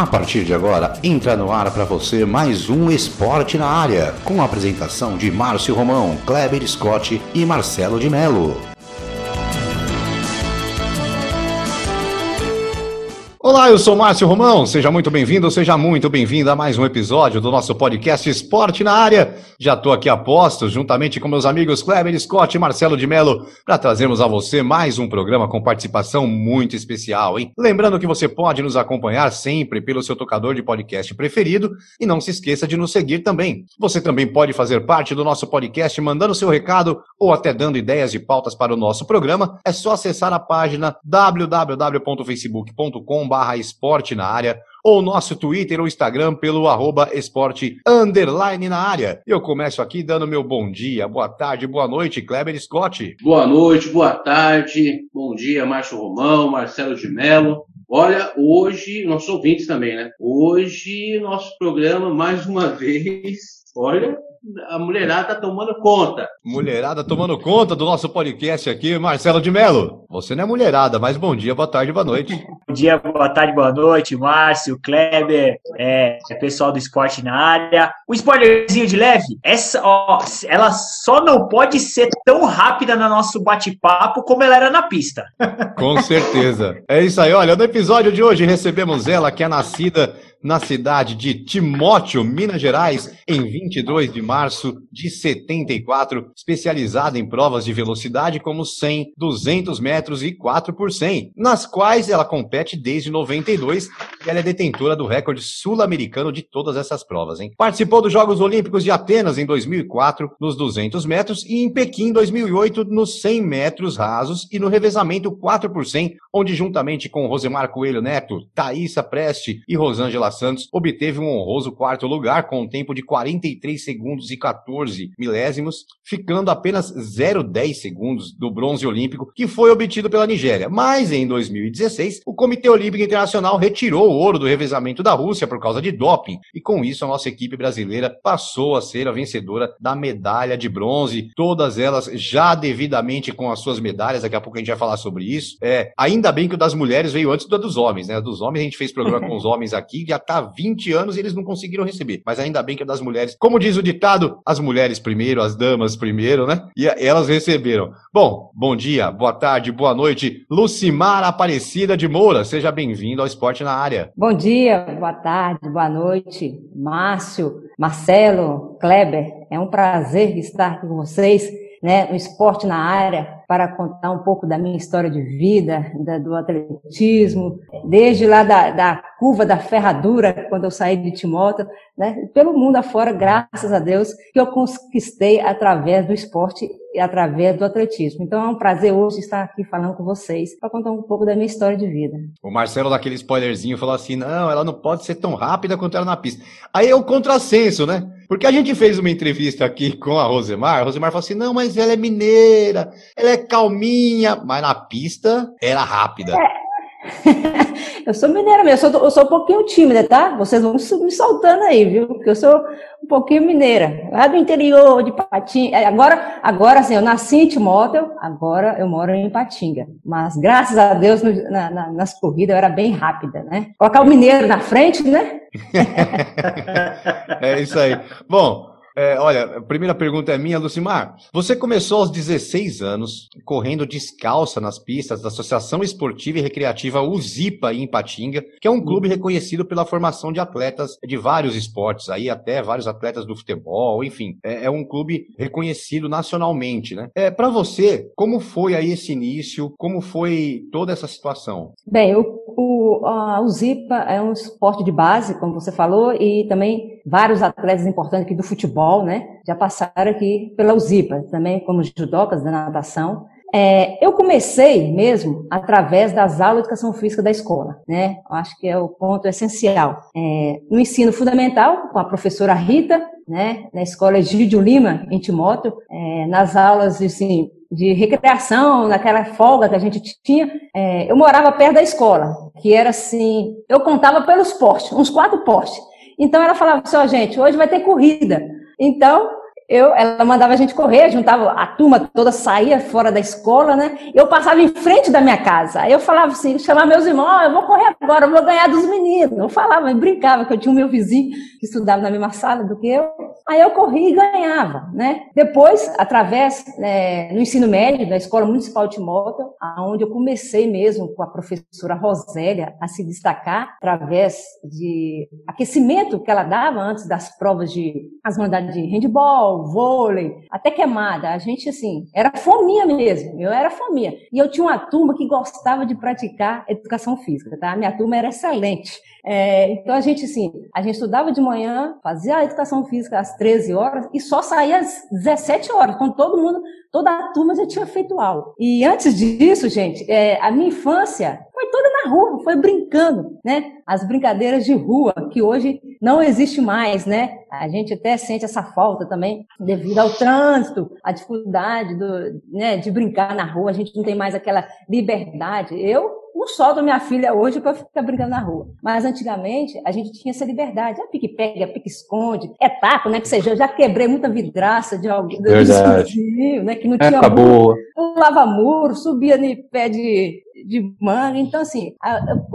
A partir de agora, entra no ar para você mais um Esporte na Área, com a apresentação de Márcio Romão, Kleber Scott e Marcelo de Melo. Olá, eu sou Márcio Romão. Seja muito bem-vindo, seja muito bem-vinda a mais um episódio do nosso podcast Esporte na Área. Já estou aqui a juntamente com meus amigos Kleber Scott e Marcelo de Mello, para trazermos a você mais um programa com participação muito especial, hein? Lembrando que você pode nos acompanhar sempre pelo seu tocador de podcast preferido e não se esqueça de nos seguir também. Você também pode fazer parte do nosso podcast mandando seu recado ou até dando ideias de pautas para o nosso programa. É só acessar a página www.facebook.com barra esporte na área, ou nosso Twitter ou Instagram pelo arroba esporte underline na área. Eu começo aqui dando meu bom dia, boa tarde, boa noite, Kleber Scott. Boa noite, boa tarde, bom dia, Márcio Romão, Marcelo de Mello. Olha, hoje, nossos ouvintes também, né? Hoje, nosso programa, mais uma vez, olha, a mulherada tá tomando conta. Mulherada tomando conta do nosso podcast aqui, Marcelo de Mello. Você não é mulherada, mas bom dia, boa tarde, boa noite. bom dia, boa tarde, boa noite, Márcio, Kleber, é, pessoal do esporte na área. O spoilerzinho de leve, essa, ó, ela só não pode ser tão rápida no nosso bate-papo como ela era na pista. Com certeza. É isso aí, olha, no episódio de hoje recebemos ela, que é nascida na cidade de Timóteo, Minas Gerais, em 22 de março de 74, especializada em provas de velocidade como 100, 200 metros e 4 por 100, nas quais ela compete desde 92 e ela é detentora do recorde sul-americano de todas essas provas. Hein? Participou dos Jogos Olímpicos de Atenas em 2004 nos 200 metros e em Pequim em 2008 nos 100 metros rasos e no revezamento 4 por 100, onde juntamente com Rosemar Coelho Neto, Thaísa Preste e Rosângela Santos, obteve um honroso quarto lugar com um tempo de 43 segundos e 14 milésimos, ficando apenas 0,10 segundos do bronze olímpico que foi obtido pela Nigéria. Mas em 2016, o Comitê Olímpico Internacional retirou o ouro do revezamento da Rússia por causa de doping, e com isso a nossa equipe brasileira passou a ser a vencedora da medalha de bronze, todas elas já devidamente com as suas medalhas, daqui a pouco a gente vai falar sobre isso. É, ainda bem que o das mulheres veio antes do dos homens, né? Dos homens a gente fez programa com os homens aqui, já tá há 20 anos e eles não conseguiram receber. Mas ainda bem que é das mulheres. Como diz o ditado, as mulheres primeiro, as damas primeiro, né? E elas receberam. Bom, bom dia, boa tarde, boa noite. Lucimar Aparecida de Moura, seja bem-vindo ao Esporte na Área. Bom dia, boa tarde, boa noite. Márcio, Marcelo, Kleber, é um prazer estar aqui com vocês, né, no Esporte na Área, para contar um pouco da minha história de vida, da, do atletismo, desde lá da, da, curva da ferradura, quando eu saí de Timóteo, né, pelo mundo afora, graças a Deus, que eu conquistei através do esporte e através do atletismo. Então é um prazer hoje estar aqui falando com vocês para contar um pouco da minha história de vida. O Marcelo, daquele spoilerzinho, falou assim: não, ela não pode ser tão rápida quanto ela na pista. Aí é o contrassenso, né? Porque a gente fez uma entrevista aqui com a Rosemar, a Rosemar falou assim: não, mas ela é mineira, ela é calminha, mas na pista era rápida. É. eu sou mineira mesmo, eu sou, eu sou um pouquinho tímida, tá? Vocês vão me soltando aí, viu? Porque eu sou um pouquinho mineira, lá do interior de Patinga. É, agora, agora assim, eu nasci em Timóteo, agora eu moro em Patinga. Mas graças a Deus, no, na, na, nas corridas eu era bem rápida, né? Colocar o mineiro na frente, né? é isso aí. Bom, é, olha, a primeira pergunta é minha, Lucimar. Você começou aos 16 anos, correndo descalça nas pistas da Associação Esportiva e Recreativa Uzipa, em Patinga, que é um clube reconhecido pela formação de atletas de vários esportes, aí até vários atletas do futebol, enfim. É, é um clube reconhecido nacionalmente, né? É, Para você, como foi aí esse início? Como foi toda essa situação? Bem, o, o, a Uzipa é um esporte de base, como você falou, e também vários atletas importantes aqui do futebol, né? Já passaram aqui pela UZIPA, também como judocas da natação. É, eu comecei mesmo através das aulas de educação física da escola, né? Acho que é o ponto essencial. É, no ensino fundamental, com a professora Rita, né? Na escola Egídio Lima, em Timóteo, é, nas aulas, assim, de recreação, naquela folga que a gente tinha, é, eu morava perto da escola, que era assim, eu contava pelos postes, uns quatro postes. Então ela falava assim, ó, oh, gente, hoje vai ter corrida. Então eu, ela mandava a gente correr, juntava a turma toda, saía fora da escola, né? Eu passava em frente da minha casa. Aí eu falava assim, chamar meus irmãos, eu vou correr agora, eu vou ganhar dos meninos. Eu falava, eu brincava, que eu tinha o meu vizinho que estudava na mesma sala do que eu. Aí eu corri e ganhava, né? Depois, através, é, no ensino médio, da Escola Municipal de Timóteo, onde eu comecei mesmo com a professora Rosélia a se destacar, através de aquecimento que ela dava antes das provas de, as modalidades de handball, vôlei, até queimada. A gente, assim, era fominha mesmo, eu era fominha. E eu tinha uma turma que gostava de praticar educação física, tá? A minha turma era excelente. É, então a gente, assim, a gente estudava de manhã, fazia a educação física às 13 horas e só saía às 17 horas, quando todo mundo, toda a turma já tinha feito aula. E antes disso, gente, é, a minha infância foi toda na rua, foi brincando, né? As brincadeiras de rua, que hoje não existe mais, né? A gente até sente essa falta também, devido ao trânsito, a dificuldade do, né, de brincar na rua, a gente não tem mais aquela liberdade. Eu não solto minha filha hoje para ficar brincando na rua. Mas antigamente a gente tinha essa liberdade. É pique-pega, pique-esconde, é taco, né? Que seja, eu já quebrei muita vidraça de alguém, vizinho, né? Que não tinha Época muro, pulava muro, subia no pé de, de manga. Então, assim,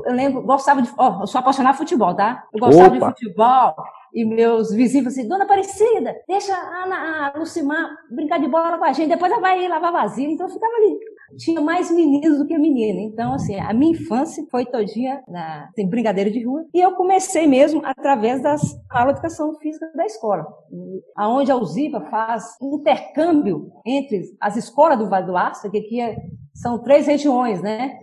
eu, lembro, gostava de. Ó, eu sou apaixonada por futebol, tá? Eu gostava Opa. de futebol. E meus vizinhos assim, Dona Aparecida, deixa a, Ana, a Lucimar brincar de bola com a gente, depois ela vai lavar vasilha. Então eu ficava ali tinha mais meninos do que menina. Então, assim, a minha infância foi todinha na assim, brincadeira de rua. E eu comecei mesmo através das aulas de educação física da escola, aonde a UZIPA faz intercâmbio entre as escolas do Vale do Aço, que aqui é, são três regiões, né?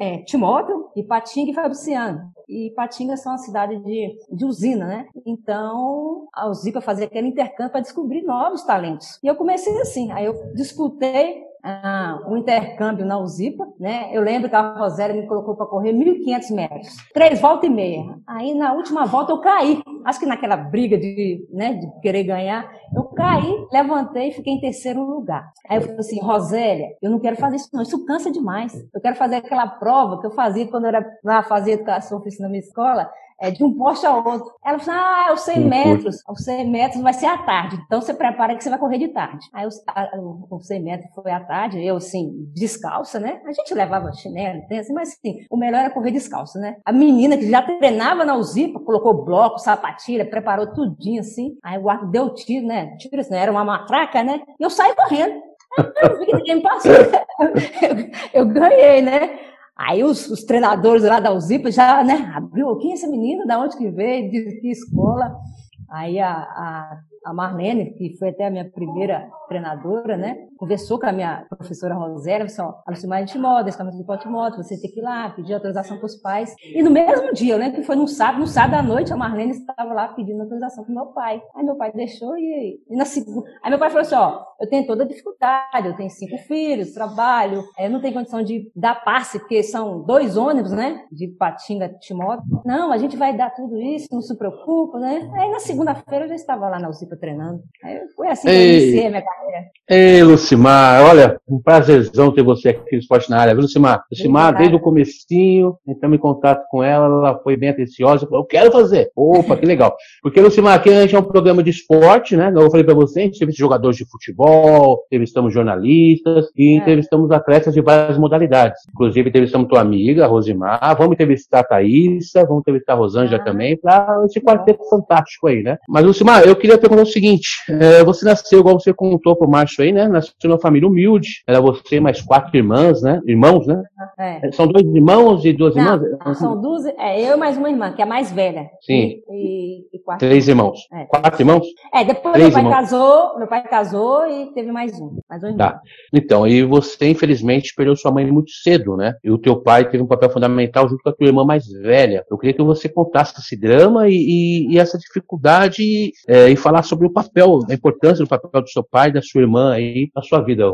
É, Timóteo, Ipatinga e Fabriciano. E Ipatinga são a cidade de, de usina, né? Então, a UZIPA fazia aquele intercâmbio para descobrir novos talentos. E eu comecei assim, aí eu disputei ah, um intercâmbio na UZIPA, né? Eu lembro que a Rosélia me colocou para correr 1.500 metros, três voltas e meia. Aí na última volta eu caí, acho que naquela briga de, né, de querer ganhar, eu caí, levantei e fiquei em terceiro lugar. Aí eu falei assim, Rosélia, eu não quero fazer isso não, isso cansa demais. Eu quero fazer aquela prova que eu fazia quando eu era lá fazer educação física na minha escola, é, de um poste ao outro. Ela falou, ah, é os 100 metros, os 100 metros vai ser à tarde, então você prepara que você vai correr de tarde. Aí os, a, os 100 metros foi à tarde, eu assim, descalça, né? A gente levava chinelo, assim, mas assim, o melhor era correr descalço, né? A menina que já treinava na UZIPA, colocou bloco, sapatilha, preparou tudinho assim, aí o arco deu tiro, né? Tiro assim, era uma matraca, né? E eu saí correndo. Eu vi que ninguém me passou. eu, eu ganhei, né? Aí os, os, treinadores lá da UZIPA já, né, abriu, quem é essa menina, da onde que veio, de que escola? Aí a, a a Marlene, que foi até a minha primeira treinadora, né? Conversou com a minha professora Rosélia, disse, ó, a Lucimar de moda, escamento de pote moto, você tem que ir lá, pedir autorização para os pais. E no mesmo dia, eu lembro que foi no sábado, no sábado à noite, a Marlene estava lá pedindo autorização para meu pai. Aí meu pai deixou e, e na segunda... Aí meu pai falou assim, ó, eu tenho toda a dificuldade, eu tenho cinco filhos, trabalho, eu não tenho condição de dar passe, porque são dois ônibus, né? De Patinga, Timóteo. Não, a gente vai dar tudo isso, não se preocupa, né? Aí na segunda-feira eu já estava lá na UCI treinando. Aí foi assim que eu iniciei a minha carreira. Ei, Lucimar, olha, um prazerzão ter você aqui no Esporte na área, viu, Lucimar? Lucimar, desde o comecinho, entramos em contato com ela, ela foi bem atenciosa, falou, eu quero fazer. Opa, que legal. Porque, Lucimar, aqui a gente é um programa de esporte, né? Eu falei para você, a gente entrevista jogadores de futebol, entrevistamos jornalistas e é. entrevistamos atletas de várias modalidades. Inclusive, entrevistamos tua amiga, Rosimar, vamos entrevistar a Thaísa, vamos entrevistar a Rosângela ah. também, para esse quarteto fantástico aí, né? Mas, Lucimar, eu queria perguntar o seguinte: é, você nasceu, igual você contou pro Márcio aí, né? Nasceu numa família humilde. Era você mais quatro irmãs, né? Irmãos, né? É. São dois irmãos e duas não, irmãs? Não, são duas. É eu mais uma irmã, que é a mais velha. Sim. E, e quatro. Três irmãos. É. Quatro irmãos? É, depois Três meu pai irmãos. casou, meu pai casou e teve mais um. Mais um irmão. Tá. Então, e você, infelizmente, perdeu sua mãe muito cedo, né? E o teu pai teve um papel fundamental junto com a tua irmã mais velha. Eu queria que você contasse esse drama e, e, e essa dificuldade é, e falar sobre o papel a importância do papel do seu pai da sua irmã aí na sua vida,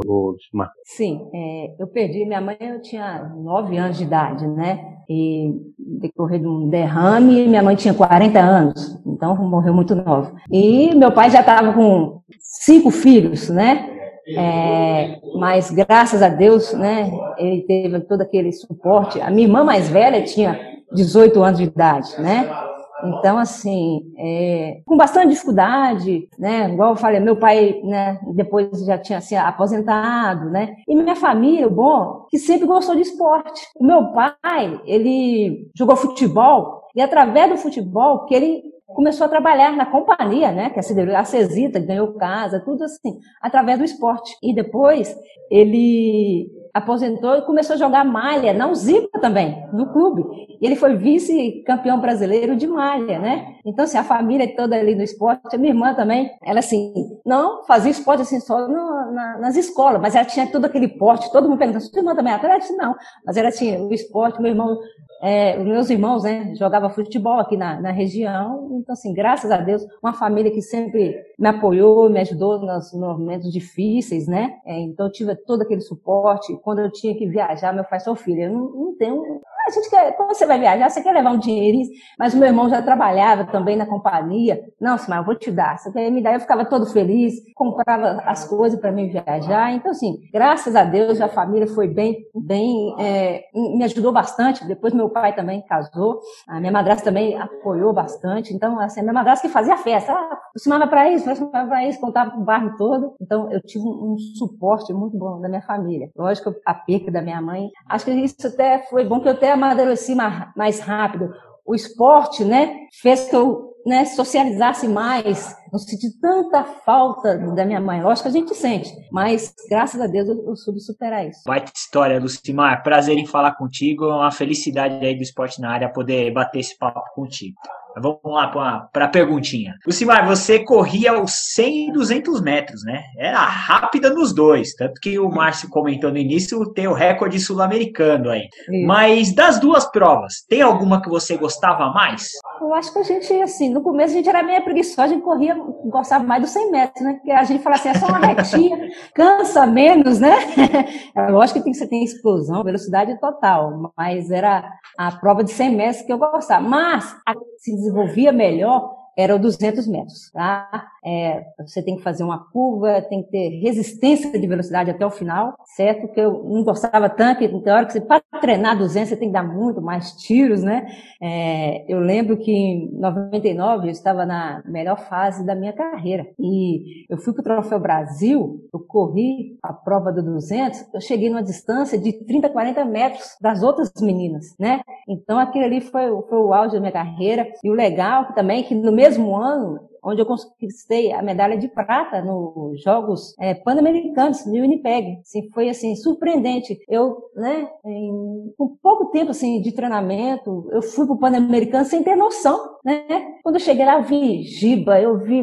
Simar? Sim, é, eu perdi minha mãe, eu tinha nove anos de idade, né? E decorrer de um derrame, minha mãe tinha 40 anos, então morreu muito nova. E meu pai já estava com cinco filhos, né? É, mas graças a Deus, né, ele teve todo aquele suporte. A minha irmã mais velha tinha 18 anos de idade, né? Então, assim, é, com bastante dificuldade, né? Igual eu falei, meu pai, né, depois já tinha se aposentado, né? E minha família, bom, que sempre gostou de esporte. O meu pai, ele jogou futebol e através do futebol que ele começou a trabalhar na companhia, né, que é a Cesita, ganhou casa, tudo assim, através do esporte. E depois ele aposentou e começou a jogar malha na Uzipa também, no clube. E ele foi vice-campeão brasileiro de malha, né? Então, assim, a família toda ali no esporte, a minha irmã também, ela assim, não fazia esporte assim só no, na, nas escolas, mas ela tinha todo aquele porte, todo mundo perguntando, sua irmã também é atleta? Não, mas ela tinha o esporte, meu irmão é, meus irmãos, né, jogavam futebol aqui na, na região, então assim, graças a Deus, uma família que sempre me apoiou, me ajudou nos, momentos difíceis, né, é, então tive todo aquele suporte, quando eu tinha que viajar, meu pai, seu filho, eu não, não tenho a gente quer, quando você vai viajar, você quer levar um dinheirinho, mas o meu irmão já trabalhava também na companhia. Não, Simar, eu vou te dar. Você quer me dar? Eu ficava todo feliz, comprava as coisas para mim viajar. Então, assim, graças a Deus, a família foi bem, bem, é, me ajudou bastante. Depois meu pai também casou, a minha madrasta também apoiou bastante. Então, assim, a minha madrasta que fazia festa. Ah, vai para isso, vai para isso, contava o bairro todo. Então, eu tive um, um suporte muito bom da minha família. Lógico, a perca da minha mãe. Acho que isso até foi bom que eu até amadureci mais rápido. O esporte, né, fez que eu né, socializasse mais, não senti tanta falta da minha mãe. Lógico que a gente sente, mas graças a Deus eu, eu soube superar isso. Baita história, Lucimar. Prazer em falar contigo. É uma felicidade aí do esporte na área poder bater esse papo contigo. Vamos lá para a perguntinha. Lucimar, você corria os 100 e 200 metros, né? Era rápida nos dois. Tanto que o Márcio comentou no início, tem o recorde sul-americano aí. Mas das duas provas, tem alguma que você gostava mais? Eu acho que a gente, assim, no começo a gente era meio preguiçosa, a gente corria, gostava mais dos 100 metros, né? Porque a gente fala assim, é só uma retinha, cansa menos, né? É lógico que tem, você tem explosão, velocidade total, mas era a prova de 100 metros que eu gostava. Mas, a, se desenvolvia melhor era o 200 metros, tá? É, você tem que fazer uma curva, tem que ter resistência de velocidade até o final, certo? Que eu não gostava tanto, tem hora que você, para treinar 200, você tem que dar muito mais tiros, né? É, eu lembro que em 99 eu estava na melhor fase da minha carreira e eu fui para o Troféu Brasil, eu corri a prova do 200, eu cheguei numa distância de 30, 40 metros das outras meninas, né? Então aquele ali foi, foi o auge da minha carreira e o legal também é que no mesmo mesmo ano, onde eu conquistei a medalha de prata nos Jogos é, Pan-Americanos, no Winnipeg. Assim, foi assim, surpreendente. Eu, né, em com pouco tempo assim, de treinamento, eu fui para o Pan-Americano sem ter noção. Né? Quando eu cheguei lá, eu vi Giba, eu vi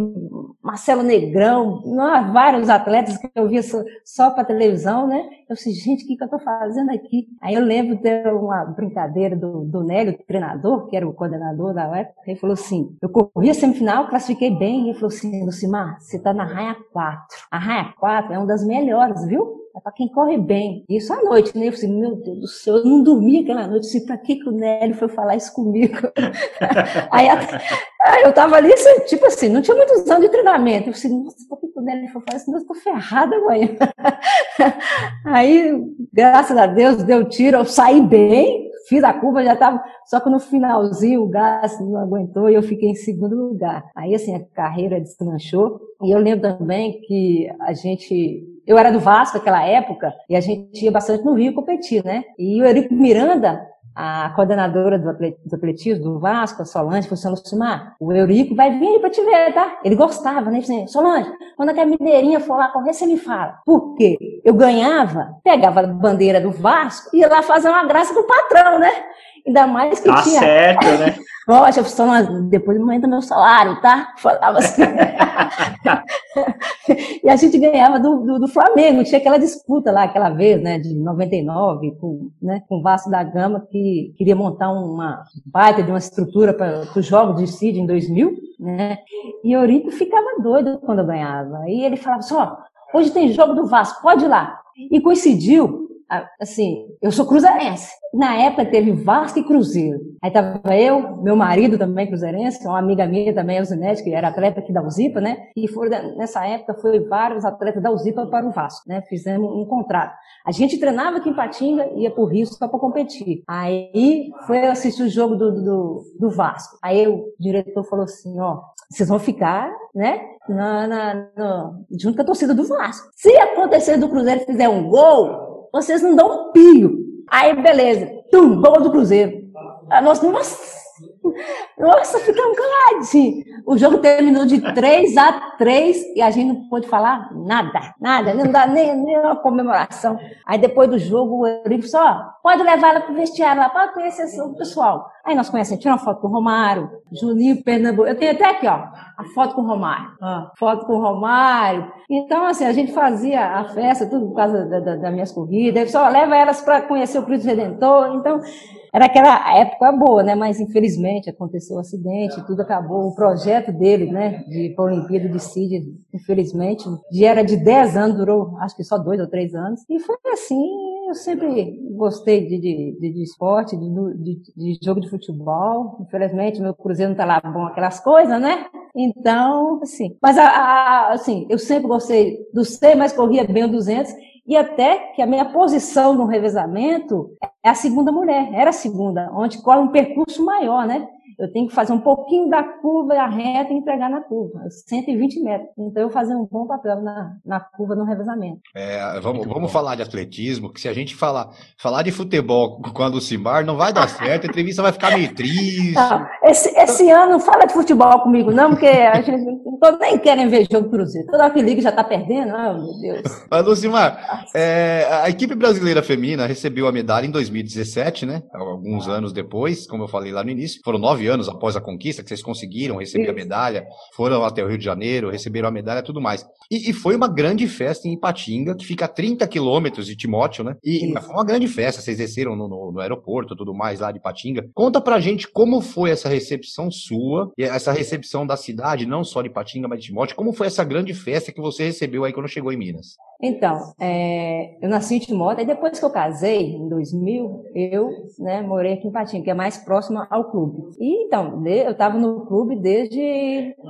Marcelo Negrão, vários atletas que eu via só, só para televisão, né? Eu disse, gente, o que, que eu estou fazendo aqui? Aí eu lembro de uma brincadeira do, do Nélio, treinador, que era o coordenador da época, ele falou assim, eu corri a semifinal, classifiquei bem, e falou assim, Lucimar, você está na raia 4. A raia 4 é uma das melhores, viu? É para quem corre bem. Isso à noite, né? Eu falei, meu Deus do céu, eu não dormi aquela noite. Disse, para que, que o Nélio foi falar isso comigo? aí, aí, eu tava ali, assim, tipo assim, não tinha muitos anos de treinamento. Eu falei, nossa, por que, que o Nélio foi falar isso? Nossa, eu tô ferrada amanhã. aí, graças a Deus, deu tiro, eu saí bem, fiz a curva, já estava. Só que no finalzinho o gás não aguentou e eu fiquei em segundo lugar. Aí, assim, a carreira deslanchou. E eu lembro também que a gente eu era do Vasco naquela época e a gente ia bastante no Rio competir, né? E o Eurico Miranda, a coordenadora do atletismo do Vasco, a Solange, falou assim, Lucimar, o Eurico vai vir aí pra te ver, tá? Ele gostava, né? Assim, Solange, quando aquela mineirinha for lá correr, você me fala. Por quê? Eu ganhava, pegava a bandeira do Vasco e ia lá fazer uma graça pro patrão, né? Ainda mais que tá tinha... certo, né? Poxa, depois não entra meu salário, tá? Falava assim. e a gente ganhava do, do, do, Flamengo, tinha aquela disputa lá, aquela vez, né, de 99, com, né, com o Vasco da Gama, que queria montar uma baita de uma estrutura para os Jogos de Cid em 2000, né? E o Eurico ficava doido quando eu ganhava. E ele falava assim: ó, hoje tem jogo do Vasco, pode ir lá. E coincidiu assim, eu sou cruzeirense. Na época teve Vasco e Cruzeiro. Aí tava eu, meu marido também cruzeirense, uma amiga minha também, Elzinete, que era atleta aqui da UZIPA, né? E nessa época foi vários atletas da UZIPA para o Vasco, né? Fizemos um contrato. A gente treinava aqui em Patinga, ia por Rio só para competir. Aí foi assistir o jogo do, do, do Vasco. Aí o diretor falou assim, ó, vocês vão ficar, né? Na, na, na, junto com a torcida do Vasco. Se acontecer do Cruzeiro fizer um gol, vocês não dão um pio. Aí, beleza. Tum, gol do Cruzeiro. Nós, nossa, nossa, ficamos caladinhos. O jogo terminou de 3 a 3 e a gente não pôde falar nada, nada, não dá nem, nem uma comemoração. Aí depois do jogo, o Eurico só pode levar ela para o vestiário lá para conhecer o pessoal. Aí nós conhecemos, tiramos uma foto com o Romário, Juninho Pernambuco. Eu tenho até aqui, ó, a foto com o Romário. Ah, foto com o Romário. Então, assim, a gente fazia a festa, tudo por causa da, da, das minhas corridas. Só leva elas para conhecer o Cristo Redentor. Então, era aquela época boa, né? Mas infelizmente aconteceu um acidente, tudo acabou. O projeto dele, né, de para a Olimpíada de Síria, infelizmente, de era de 10 anos, durou acho que só dois ou três anos. E foi assim, eu sempre gostei de, de, de, de esporte, de, de, jogo de futebol. Infelizmente, meu cruzeiro não tá lá bom aquelas coisas, né? Então, assim. Mas, a, a, assim, eu sempre gostei do 100, mas corria bem o 200 e até que a minha posição no revezamento é a segunda mulher, era a segunda, onde corre um percurso maior, né? eu tenho que fazer um pouquinho da curva e a reta e entregar na curva, 120 metros. Então eu fazer um bom papel na, na curva no revezamento. É, vamos, vamos falar de atletismo, que se a gente falar, falar de futebol com a Lucimar, não vai dar certo, a entrevista vai ficar meio triste. Não, esse, esse ano não fala de futebol comigo, não, porque a gente não nem querem ver jogo Cruzeiro. Toda que liga já tá perdendo, oh, meu Deus. Mas, Lucimar, é, a equipe brasileira feminina recebeu a medalha em 2017, né? Alguns anos depois, como eu falei lá no início, foram nove anos após a conquista, que vocês conseguiram receber a medalha, foram até o Rio de Janeiro, receberam a medalha e tudo mais. E, e, foi uma grande festa em Ipatinga, que fica a 30 quilômetros de Timóteo, né? E, e, foi uma grande festa, vocês desceram no, no, no aeroporto tudo mais lá de Ipatinga. Conta pra gente como foi essa recepção sua, e essa recepção da cidade, não só de Ipatinga, mas de Timóteo, como foi essa grande festa que você recebeu aí quando chegou em Minas? Então, é, eu nasci em Timóteo, e depois que eu casei, em 2000, eu né, morei aqui em Patinga, que é mais próximo ao clube. E então, eu estava no clube desde.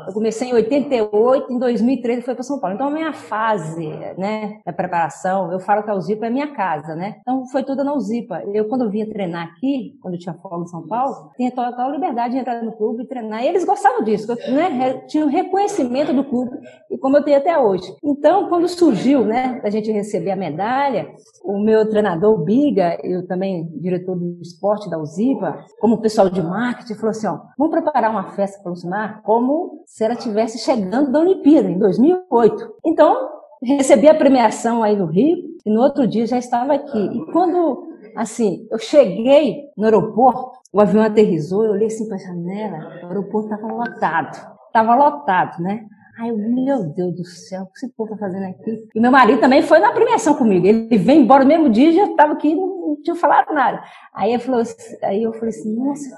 Eu comecei em 88, em 2013 foi para São Paulo. Então, a minha fase né, da preparação, eu falo que a Uzipa é minha casa, né? Então, foi tudo na Uzipa. Eu, quando vinha treinar aqui, quando eu tinha folga em São Paulo, tinha total liberdade de entrar no clube e treinar. E eles gostavam disso, né? Tinha o reconhecimento do clube, e como eu tenho até hoje. Então, quando surgiu, né? da gente receber a medalha, o meu treinador, Biga, eu também, diretor do esporte da UZIPA, como pessoal de marketing, falou assim, ó, vamos preparar uma festa para o Lucimar como se ela estivesse chegando da Olimpíada, em 2008. Então, recebi a premiação aí no Rio, e no outro dia já estava aqui. E quando, assim, eu cheguei no aeroporto, o avião aterrizou, eu olhei assim para a janela, o aeroporto estava lotado. Estava lotado, né? Eu, meu Deus do céu, o que esse povo tá fazendo aqui? E meu marido também foi na premiação comigo. Ele veio embora no mesmo dia já estava aqui, não tinha falado nada. Aí, eu falou, aí eu falei assim, nossa,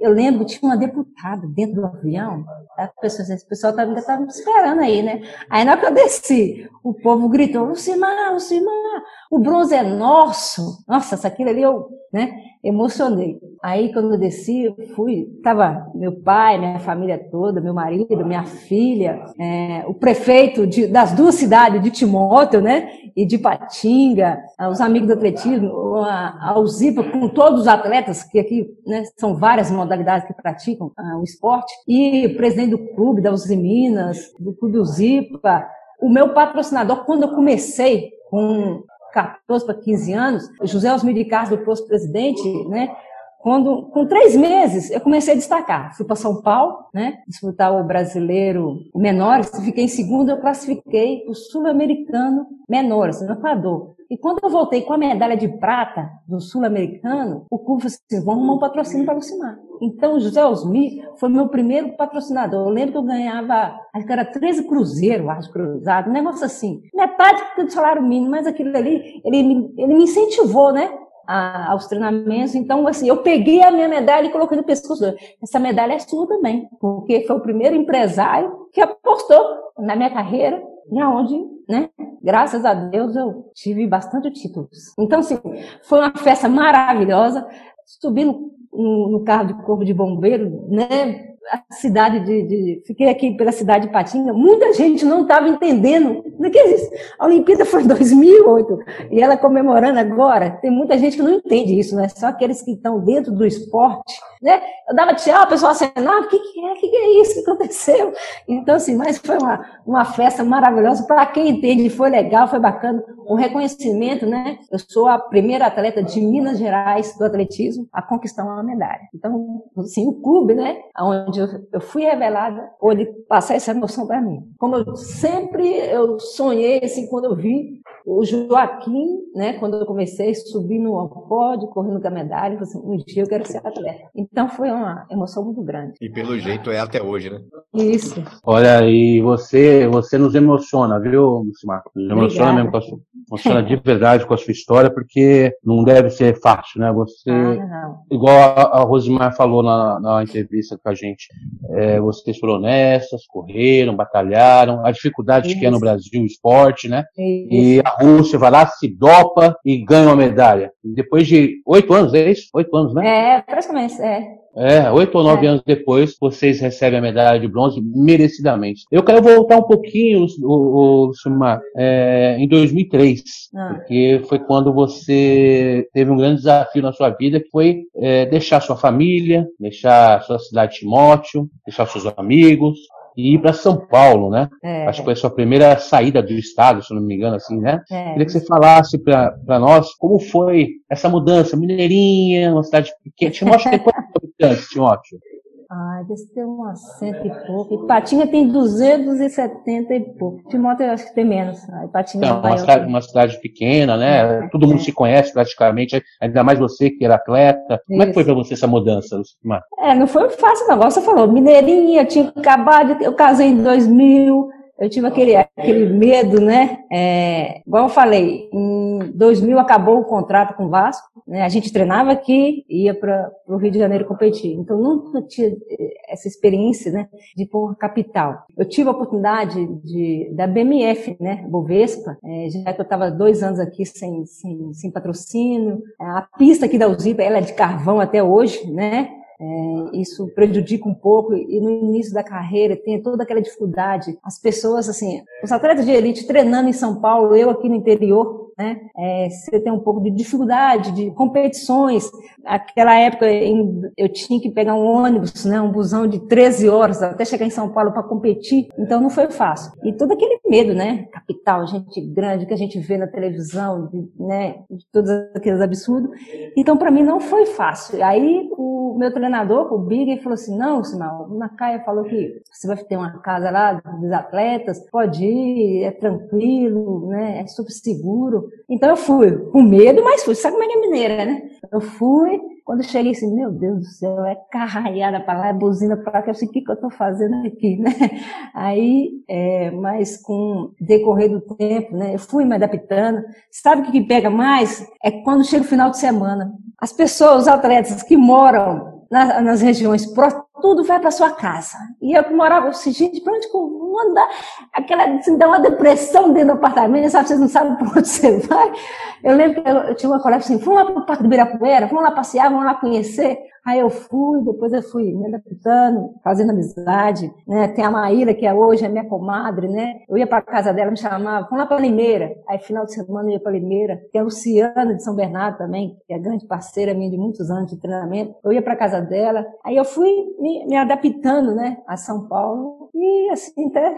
eu lembro que tinha uma deputada dentro do avião. A pessoa, esse pessoal tá, ainda estava me esperando aí, né? Aí na hora que eu desci, o povo gritou, Lucimar, Lucimar, o bronze é nosso. Nossa, aquilo ali eu, né? Emocionei. Aí, quando eu desci, eu fui, tava meu pai, minha família toda, meu marido, minha filha, é, o prefeito de, das duas cidades, de Timóteo, né, e de Patinga, os amigos do atletismo, a, a Uzipa, com todos os atletas, que aqui, né, são várias modalidades que praticam uh, o esporte, e o presidente do clube da Uzi Minas, do clube Uzipa, o meu patrocinador, quando eu comecei com 14 para 15 anos, José Osmir de Castro, posto presidente, né? Quando, com três meses, eu comecei a destacar. Fui para São Paulo, né? Disputar o brasileiro menores. Fiquei em segundo, eu classifiquei o sul-americano menores, no Equador. E quando eu voltei com a medalha de prata do sul-americano, o clube falou assim, vamos arrumar um patrocínio para Lucimar. Então, o José Osmi foi meu primeiro patrocinador. Eu lembro que eu ganhava, acho que era 13 cruzeiros, acho, cruzado, um negócio assim. Metade do salário mínimo, mas aquilo ali, ele, ele me incentivou, né? A, aos treinamentos. Então, assim, eu peguei a minha medalha e coloquei no pescoço. Essa medalha é sua também, porque foi o primeiro empresário que apostou na minha carreira e aonde né? Graças a Deus eu tive bastante títulos. Então, assim, foi uma festa maravilhosa. Subi no, no, carro de corpo de bombeiro, né? a cidade de, de, Fiquei aqui pela cidade de Patinga, muita gente não estava entendendo. O que é isso? A Olimpíada foi em 2008 e ela comemorando agora. Tem muita gente que não entende isso, né? Só aqueles que estão dentro do esporte. Né? Eu dava tchau, o pessoal acenava, o que, que é? O que, que é isso? O que aconteceu? Então, assim, mas foi uma, uma festa maravilhosa. Para quem entende, foi legal, foi bacana. Um reconhecimento, né? Eu sou a primeira atleta de Minas Gerais do atletismo a conquistar uma medalha. Então, assim, o clube, né? Onde eu, fui revelada, pôde passar essa emoção para mim. Como eu sempre eu sonhei, assim, quando eu vi o Joaquim, né, quando eu comecei a subir no pódio, correndo com a medalha, eu falei assim, um dia eu quero ser atleta. Então foi uma emoção muito grande. E pelo jeito é até hoje, né? Isso. Olha, e você, você nos emociona, viu, Lucimar? Nos emociona mesmo com a sua, emociona de verdade com a sua história, porque não deve ser fácil, né? Você, ah, igual a, a Rosimar falou na, na entrevista com a gente, é, vocês foram honestas, correram, batalharam, a dificuldade Isso. que é no Brasil o esporte, né? Isso. E Rússia vai lá, se dopa e ganha uma medalha. Depois de oito anos, é isso? Oito anos, né? É, praticamente, é. É, oito ou nove é. anos depois, vocês recebem a medalha de bronze merecidamente. Eu quero voltar um pouquinho, o, o, é, em 2003, ah. porque foi quando você teve um grande desafio na sua vida, que foi é, deixar sua família, deixar sua cidade de Timóteo, deixar seus amigos, e ir para São Paulo, né? É. Acho que foi a sua primeira saída do estado, se não me engano, assim, né? É. Queria que você falasse para nós como foi essa mudança. Mineirinha, uma cidade pequena. Timóteo tem quantos habitantes, Timóteo? Ah, deve ter umas cento e pouco. E Patinga tem 270 e pouco. Timóteo eu acho que tem menos. Aí Patinga é uma, cidade, uma cidade pequena, né? É, Todo mundo é. se conhece praticamente, ainda mais você que era atleta. Isso. Como é que foi para você essa mudança, Lucimar? É, não foi fácil não. Você falou, Mineirinha, tinha acabado, eu casei em 2000, eu tive aquele, aquele medo, né? É, igual eu falei, em 2000 acabou o contrato com o Vasco, né? A gente treinava aqui e ia para o Rio de Janeiro competir. Então nunca tinha essa experiência, né? De por capital. Eu tive a oportunidade de da BMF, né? Bovespa, é, já que eu estava dois anos aqui sem, sem, sem patrocínio. A pista aqui da Uzipa, ela é de carvão até hoje, né? É, isso prejudica um pouco e no início da carreira tem toda aquela dificuldade. As pessoas, assim, os atletas de elite treinando em São Paulo, eu aqui no interior, né? É, você tem um pouco de dificuldade de competições. Aquela época eu tinha que pegar um ônibus, né, um busão de 13 horas até chegar em São Paulo para competir, então não foi fácil. E todo aquele medo, né? Capital, gente grande que a gente vê na televisão, de, né, de todos aqueles absurdos. Então para mim não foi fácil. Aí o meu treinador, o Big, falou assim: "Não, Simão, o Nakaia falou que você vai ter uma casa lá dos atletas, pode ir, é tranquilo, né? É super seguro". Então eu fui, com medo, mas fui. Sabe como é que é mineira, né? Eu fui, quando cheguei assim, meu Deus do céu, é carraiada para lá, é buzina para que eu sei o que, que eu estou fazendo aqui, né? Aí, é, mas com decorrer do tempo, né, eu fui me adaptando. Sabe o que, que pega mais? É quando chega o final de semana. As pessoas, os atletas que moram na, nas regiões tudo vai para sua casa. E eu que morava assim, gente, para onde que eu vou andar? Aquela, assim, dá uma depressão dentro do apartamento, sabe? Vocês não sabem para onde você vai. Eu lembro que eu, eu tinha uma colega assim, vamos lá para o Parque do Birapuera, vamos lá passear, vamos lá conhecer. Aí eu fui, depois eu fui me adaptando, fazendo amizade, né? Tem a Maíra, que é hoje é minha comadre, né? Eu ia para casa dela, me chamava, vamos lá para Limeira. Aí final de semana eu ia para Limeira. Tem a Luciana de São Bernardo também, que é grande parceira minha de muitos anos de treinamento. Eu ia para casa dela. Aí eu fui me, me, adaptando, né, a São Paulo. E assim, até,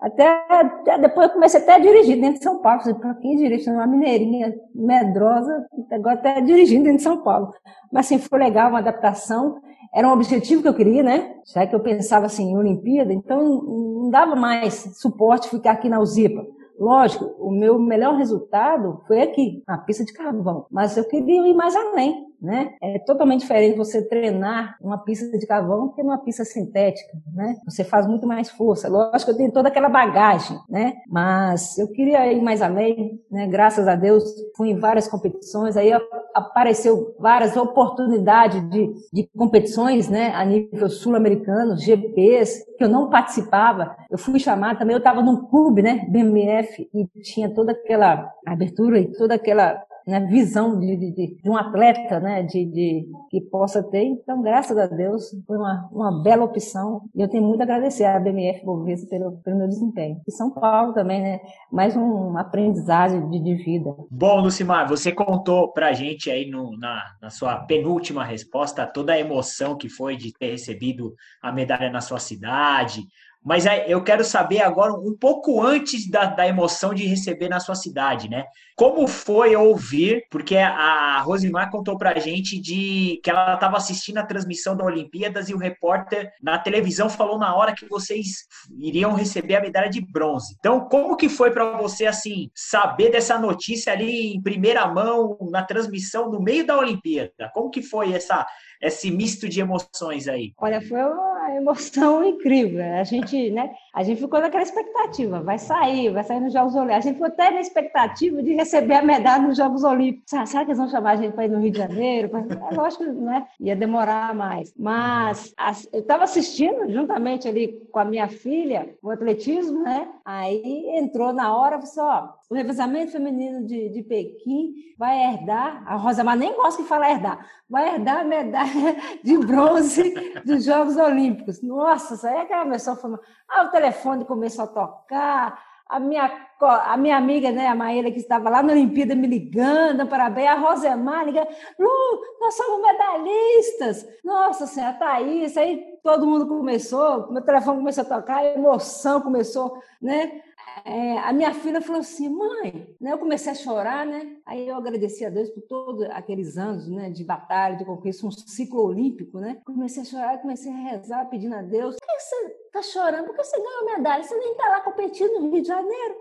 até, até, depois eu comecei até a dirigir dentro de São Paulo. Para quem dirige uma mineirinha medrosa, agora até dirigindo dentro de São Paulo. Mas assim, foi legal, uma adaptação. Era um objetivo que eu queria, né? Já que eu pensava assim em Olimpíada, então não dava mais suporte ficar aqui na UZIPA. Lógico, o meu melhor resultado foi aqui, na pista de carvão. Mas eu queria ir mais além. Né? É totalmente diferente você treinar uma pista de carvão que numa pista sintética, né? Você faz muito mais força. Lógico eu tenho toda aquela bagagem, né? Mas eu queria ir mais além, né? Graças a Deus, fui em várias competições, aí apareceu várias oportunidades de, de competições, né? A nível sul-americano, GPs, que eu não participava. Eu fui chamada também, eu estava num clube, né? BMF, e tinha toda aquela abertura e toda aquela né, visão de, de, de, um atleta, né, de, de, que possa ter. Então, graças a Deus, foi uma, uma bela opção. E eu tenho muito a agradecer à BMF Bovespa pelo, pelo meu desempenho. E São Paulo também, né, mais um aprendizagem de, de vida. Bom, Lucimar, você contou pra gente aí no, na, na sua penúltima resposta toda a emoção que foi de ter recebido a medalha na sua cidade, mas eu quero saber agora, um pouco antes da, da emoção de receber na sua cidade, né? Como foi ouvir, porque a Rosimar contou pra gente de que ela estava assistindo a transmissão da Olimpíadas e o repórter na televisão falou na hora que vocês iriam receber a medalha de bronze. Então, como que foi para você, assim, saber dessa notícia ali em primeira mão, na transmissão, no meio da Olimpíada? Como que foi essa, esse misto de emoções aí? Olha, foi uma emoção incrível. A gente, né, a gente ficou naquela expectativa, vai sair, vai sair nos Jogos Olímpicos. A gente ficou até na expectativa de receber a medalha nos Jogos Olímpicos. Será que eles vão chamar a gente para ir no Rio de Janeiro? É lógico, né? Ia demorar mais. Mas eu estava assistindo juntamente ali com a minha filha o atletismo, né? Aí entrou na hora, falou assim, o revezamento feminino de, de Pequim vai herdar, a Rosa Mar nem gosta que fala herdar, vai herdar a medalha de bronze dos Jogos Olímpicos. Nossa, aí aquela pessoa falou, ah, o telefone começou a tocar, a minha, a minha amiga, né, a Maíra, que estava lá na Olimpíada me ligando, parabéns, a Rosemar ligando, Lu, nós somos medalhistas, nossa senhora, tá isso, aí todo mundo começou, meu telefone começou a tocar, a emoção começou, né, é, a minha filha falou assim, mãe, né, eu comecei a chorar, né? Aí eu agradeci a Deus por todos aqueles anos, né, de batalha, de conquista, um ciclo olímpico, né? Comecei a chorar, comecei a rezar, pedindo a Deus, por que você tá chorando? Por que você ganhou medalha? Você nem tá lá competindo no Rio de Janeiro.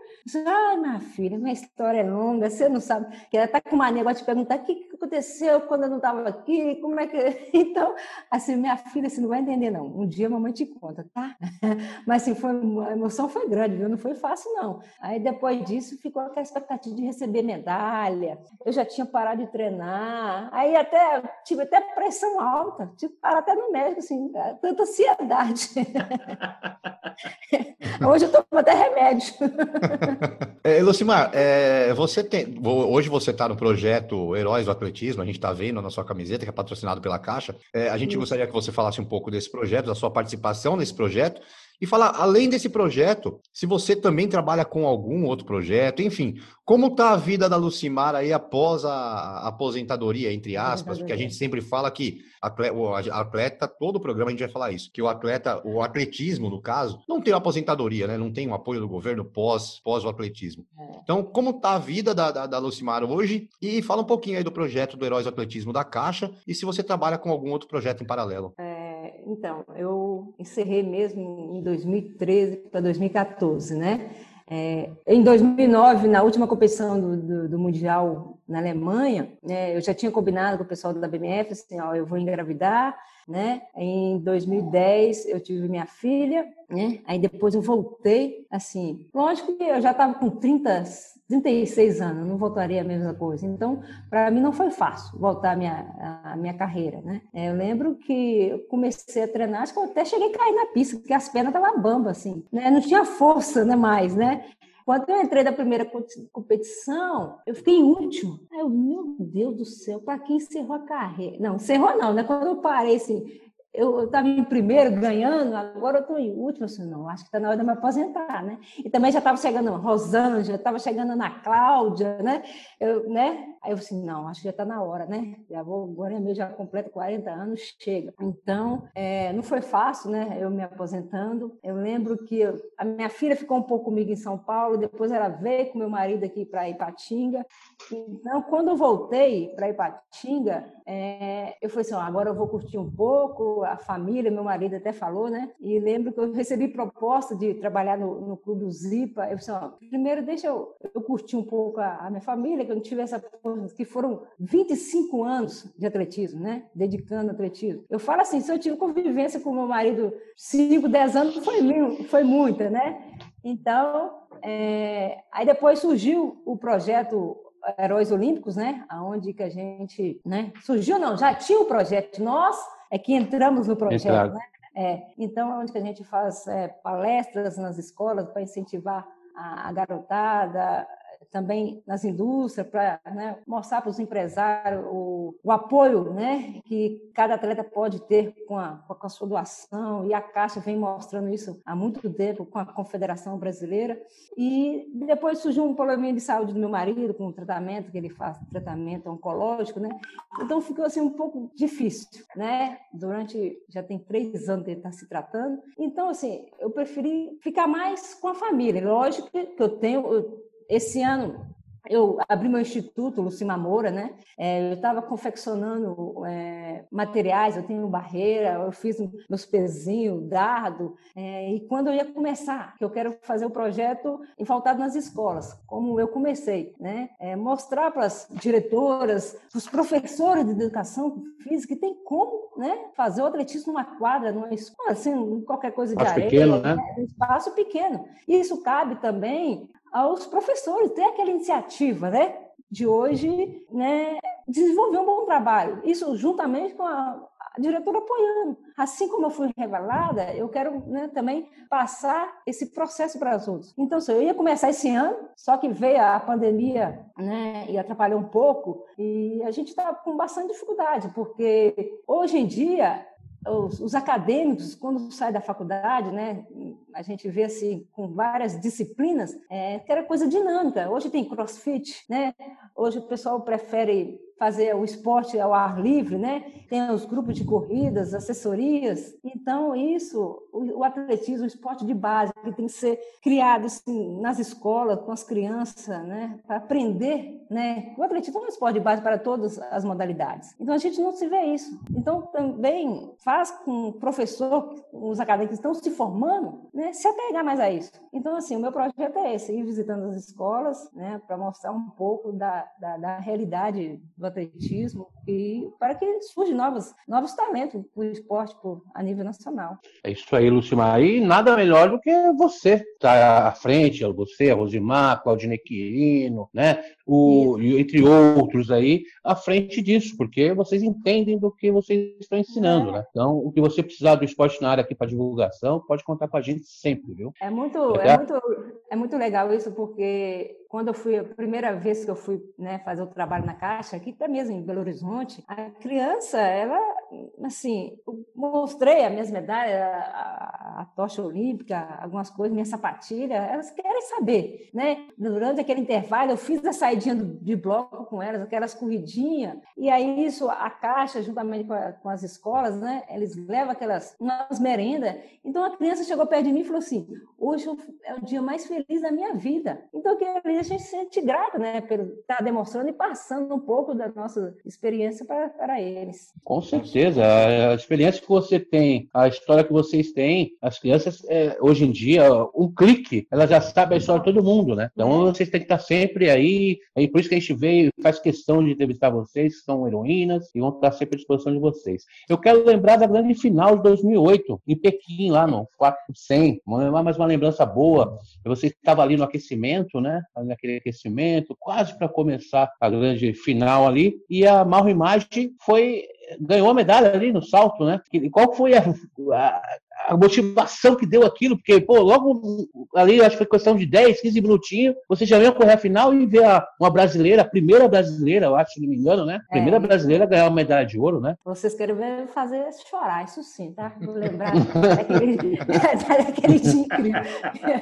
Ai, minha filha, minha história é longa, você não sabe. Que ela tá com uma negócio de perguntar o que, que aconteceu quando eu não estava aqui, como é que. Então, assim, minha filha, você não vai entender, não. Um dia a mamãe te conta, tá? Mas assim, foi, a emoção foi grande, viu? Não foi fácil, não. Aí depois disso ficou aquela expectativa de receber medalha. Eu já tinha parado de treinar. Aí até tive até pressão alta, tive que parar até no médico, assim, tanta ansiedade. Hoje eu tomo até remédio. é, Lucimar, é, você tem, hoje você está no projeto Heróis do Atletismo, a gente está vendo na sua camiseta, que é patrocinado pela Caixa. É, a gente gostaria que você falasse um pouco desse projeto, da sua participação nesse projeto, e falar, além desse projeto, se você também trabalha com algum outro projeto, enfim, como está a vida da Lucimar aí após a aposentadoria, entre aspas, porque a gente sempre fala que o atleta, todo o programa a gente vai falar isso, que o atleta, o atletismo, no caso, não tem aposentadoria, né? Não tem o apoio do governo pós, pós o atletismo. É. Então, como está a vida da, da, da Lucimar hoje? E fala um pouquinho aí do projeto do Heróis do Atletismo da Caixa e se você trabalha com algum outro projeto em paralelo. É, então, eu encerrei mesmo em 2013 para 2014, né? É, em 2009, na última competição do, do, do Mundial na Alemanha, né, eu já tinha combinado com o pessoal da BMF, assim, ó, eu vou engravidar, né? Em 2010 eu tive minha filha, né? Aí depois eu voltei, assim, lógico que eu já estava com 30, 36 anos, não voltaria a mesma coisa. Então, para mim não foi fácil voltar a minha, a minha carreira, né? É, eu lembro que eu comecei a treinar, acho que eu até cheguei a cair na pista, porque as pernas estavam bamba, assim, né? Não tinha força, né, mais, né? Quando eu entrei na primeira competição, eu fiquei em último. Aí eu, meu Deus do céu, para quem encerrou a carreira? Não, encerrou não, né? Quando eu parei assim, eu estava em primeiro ganhando, agora eu estou em último, assim, não, acho que está na hora de me aposentar, né? E também já estava chegando a Rosângela, estava chegando na Cláudia, né? Eu, né? Aí eu assim, não, acho que já está na hora, né? Já vou, agora é meu, já completo 40 anos, chega. Então, é, não foi fácil, né? Eu me aposentando. Eu lembro que eu, a minha filha ficou um pouco comigo em São Paulo, depois ela veio com meu marido aqui para Ipatinga. Então, quando eu voltei para Ipatinga, é, eu falei assim, ó, agora eu vou curtir um pouco, a família, meu marido até falou, né? E lembro que eu recebi proposta de trabalhar no, no Clube Zipa. Eu disse, ó, primeiro deixa eu, eu curtir um pouco a, a, minha família, que eu não tive essa que foram 25 anos de atletismo, né? Dedicando atletismo. Eu falo assim, se eu tive convivência com meu marido 5, 10 anos, foi, foi muita, né? Então, é... aí depois surgiu o projeto Heróis Olímpicos, né? Aonde que a gente, né? Surgiu não, já tinha o projeto. Nós é que entramos no projeto, né? É, então, onde que a gente faz é, palestras nas escolas para incentivar a, a garotada, também nas indústrias, para né, mostrar para os empresários o, o, apoio né, que cada atleta pode ter com a, com a sua doação, e a Caixa vem mostrando isso há muito tempo com a Confederação Brasileira. E depois surgiu um problema de saúde do meu marido, com o tratamento que ele faz, tratamento oncológico, né? Então ficou assim um pouco difícil, né? Durante, já tem três anos ele está se tratando. Então, assim, eu preferi ficar mais com a família. Lógico que eu tenho, eu esse ano eu abri meu instituto, Lucima Moura, né? É, eu estava confeccionando é, materiais, eu tenho barreira, eu fiz meus pezinhos, dardo, é, e quando eu ia começar, que eu quero fazer o projeto faltado nas escolas, como eu comecei, né? É, mostrar para as diretoras, para os professores de educação física que tem como, né? Fazer o atletismo numa quadra, numa escola, assim, qualquer coisa de areia, pequeno, né? Um espaço pequeno. Isso cabe também aos professores, ter aquela iniciativa, né? De hoje, né, desenvolver um bom trabalho. Isso juntamente com a, a diretora apoiando. Assim como eu fui revelada, eu quero né, também passar esse processo para os outros. Então, eu ia começar esse ano, só que veio a pandemia né, e atrapalhou um pouco, e a gente está com bastante dificuldade, porque hoje em dia os, os, acadêmicos, quando saem da faculdade, né, a gente vê assim, com várias disciplinas, é, que era coisa dinâmica. Hoje tem crossfit, né? hoje o pessoal prefere fazer o esporte ao ar livre, né? Tem os grupos de corridas, assessorias. Então, isso, o, atletismo, o esporte de base, que tem que ser criado assim, nas escolas, com as crianças, né? Para aprender, né? O atletismo é um esporte de base para todas as modalidades. Então, a gente não se vê isso. Então, também faz com o professor, os acadêmicos estão se formando, né? Se apegar mais a isso. Então, assim, o meu projeto é esse, ir visitando as escolas, né? Para mostrar um pouco da, da, da realidade do atletismo e para que surjam novos, novos talentos para o esporte por, a nível nacional. É isso aí, Lucimar. E nada melhor do que você estar tá à frente, você, a Rosimar, Claudine Quirino, né? O, entre outros aí, à frente disso, porque vocês entendem do que vocês estão ensinando, é. né? Então, o que você precisar do esporte na área aqui para divulgação, pode contar com a gente sempre, viu? É muito, é, é muito, é muito legal isso, porque quando eu fui, a primeira vez que eu fui né, fazer o trabalho na Caixa, aqui até mesmo em Belo Horizonte, a criança, ela, assim, mostrei as minhas medalhas, a, a, tocha olímpica, algumas coisas, minha sapatilha, elas querem saber, né? Durante aquele intervalo, eu fiz a saidinha de bloco com elas, aquelas corridinhas, e aí isso, a Caixa, juntamente com, a, com as escolas, né, eles levam aquelas, umas merendas, então a criança chegou perto de mim e falou assim, hoje é o dia mais feliz da minha vida. Então, queria a gente se sente grato, né, por estar tá demonstrando e passando um pouco da nossa experiência para, para eles. Com certeza, a experiência que você tem, a história que vocês têm, as crianças, é, hoje em dia, um clique, elas já sabem a história de todo mundo, né? Então, é. vocês têm que estar sempre aí, aí por isso que a gente veio, faz questão de entrevistar vocês, que são heroínas, e vão estar sempre à disposição de vocês. Eu quero lembrar da grande final de 2008, em Pequim, lá no 400, vamos lembrar mais uma lembrança boa, você estava ali no aquecimento, né? naquele aquecimento, quase para começar a grande final ali, e a Marro Imagem foi ganhou a medalha ali no salto, né? E qual foi a, a, a, motivação que deu aquilo? Porque, pô, logo ali, acho que foi questão de 10, 15 minutinhos, você já veio correr a final e ver a, uma brasileira, a primeira brasileira, eu acho, se não me engano, né? A primeira é, brasileira a ganhar uma medalha de ouro, né? Vocês querem ver fazer chorar, isso sim, tá? Vou lembrar daquele, daquele dia incrível.